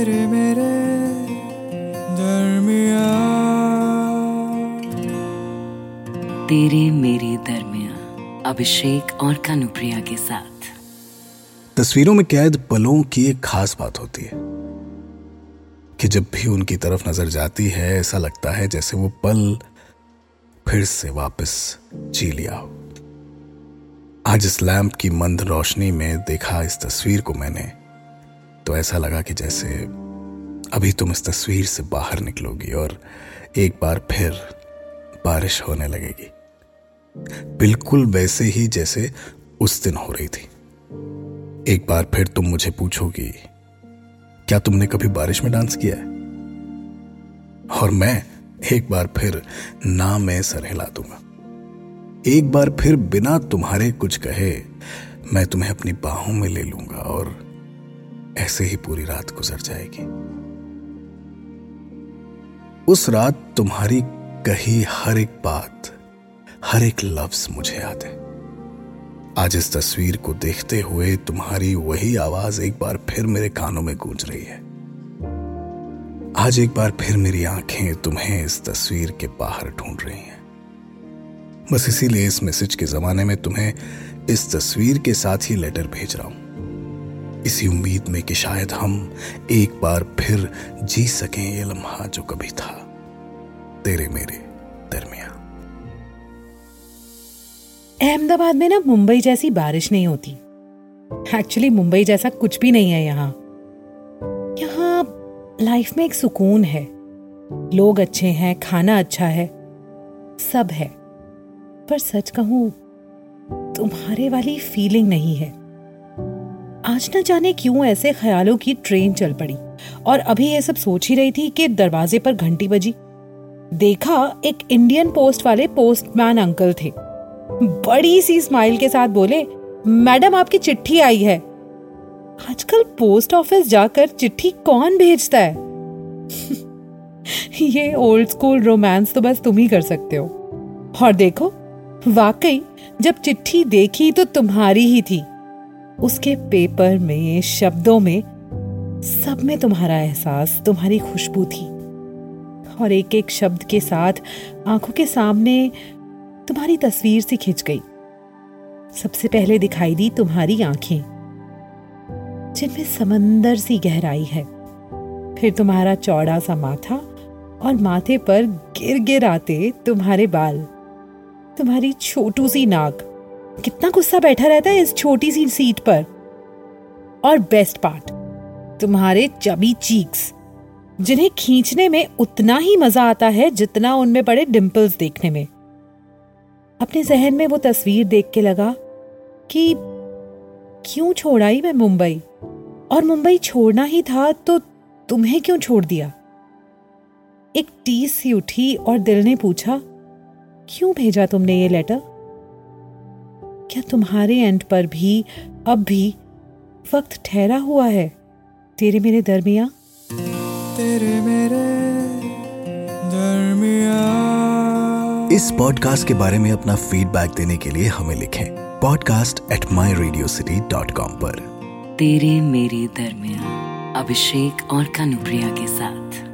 तेरे मेरे दरमिया तेरे मेरे दरमिया अभिषेक और कानुप्रिया के साथ। तस्वीरों में कैद पलों की एक खास बात होती है कि जब भी उनकी तरफ़ नज़र जाती है ऐसा लगता है जैसे वो पल फिर से वापस जी लिया हो। आज इस लैंप की मंद रोशनी में देखा इस तस्वीर को मैंने तो ऐसा लगा कि जैसे अभी तुम इस तस्वीर से बाहर निकलोगी और एक बार फिर बारिश होने लगेगी। बिल्कुल वैसे ही जैसे उस दिन हो रही थी। एक बार फिर तुम मुझे पूछोगी, क्या तुमने कभी बारिश में डांस किया है? और मैं एक बार फिर ना मैं सर हिला दूँगा। एक बार फिर बिना तुम्हारे कुछ कहे, मैं तुम्हें अपनी बाहों में ले लूँगा और ऐसे ही पूरी रात गुजर जाएगी। उस रात तुम्हारी कही हर एक बात, हर एक लफ्ज मुझे याद है। आज इस तस्वीर को देखते हुए तुम्हारी वही आवाज़ एक बार फिर मेरे कानों में गूंज रही है। आज एक बार फिर मेरी आँखें तुम्हें इस तस्वीर के बाहर ढूंढ रही हैं। बस इसीलिए इस मैसेज के जमाने में तुम्हें इस तस्वीर के साथ ही लेटर भेज रहा हूँ। इसी उम्मीद में कि शायद हम एक बार फिर जी सकें ये लम्हा जो कभी था तेरे मेरे दरमिया अहमदाबाद में ना मुंबई जैसी बारिश नहीं होती। एक्चुअली मुंबई जैसा कुछ भी नहीं है यहाँ। यहाँ लाइफ में एक सुकून है। लोग अच्छे हैं, खाना अच्छा है, सब है। पर सच कहूँ, तुम्हारे वाली फीलिंग नहीं है। आज न जाने क्यों ऐसे ख्यालों की ट्रेन चल पड़ी? और अभी ये सब सोच ही रही थी कि दरवाजे पर घंटी बजी। देखा, एक इंडियन पोस्ट वाले पोस्टमैन अंकल थे। बड़ी सी स्माइल के साथ बोले, मैडम, आपकी चिट्ठी आई है। आजकल पोस्ट ऑफ़िस जाकर चिट्ठी कौन भेजता है? ये ओल्ड स्कूल रोमांस तो बस तुम ही कर सकते हो। और देखो, वाकई, जब चिट्ठी देखी तो तुम्हारी ही थी। उसके पेपर में, शब्दों में, सब में तुम्हारा एहसास, तुम्हारी खुशबू थी। और एक एक शब्द के साथ, आँखों के सामने तुम्हारी तस्वीर सी खिंच गई। सबसे पहले दिखाई दी तुम्हारी आँखें, जिनमें समंदर सी गहराई है। फिर तुम्हारा चौड़ा सा माथा और माथे पर गिर गिर आते तुम्हारे बाल, तुम्हारी छोटू सी नाक। कितना गुस्सा बैठा रहता है इस छोटी सी सीट पर। और बेस्ट पार्ट तुम्हारे चबी चीक्स जिन्हें खींचने में उतना ही मज़ा आता है जितना उनमें पड़े डिंपल्स देखने में। अपने जहन में वो तस्वीर देख के लगा कि क्यों छोड़ाई मैं मुंबई? और मुंबई छोड़ना ही था तो तुम्हें क्यों छोड़ दिया? एक टीस सी उठी और दिल ने पूछा, क्यों भेजा तुमने ये लेटर क्या तुम्हारे एंड पर भी अब भी वक्त ठहरा हुआ है? तेरे मेरे दरमिया। तेरे मेरे दरमिया। इस पॉडकास्ट के बारे में अपना फीडबैक देने के लिए हमें लिखें podcast at my Radio City dot com पर। तेरे मेरे दरमिया अभिषेक और कानुप्रिया के साथ।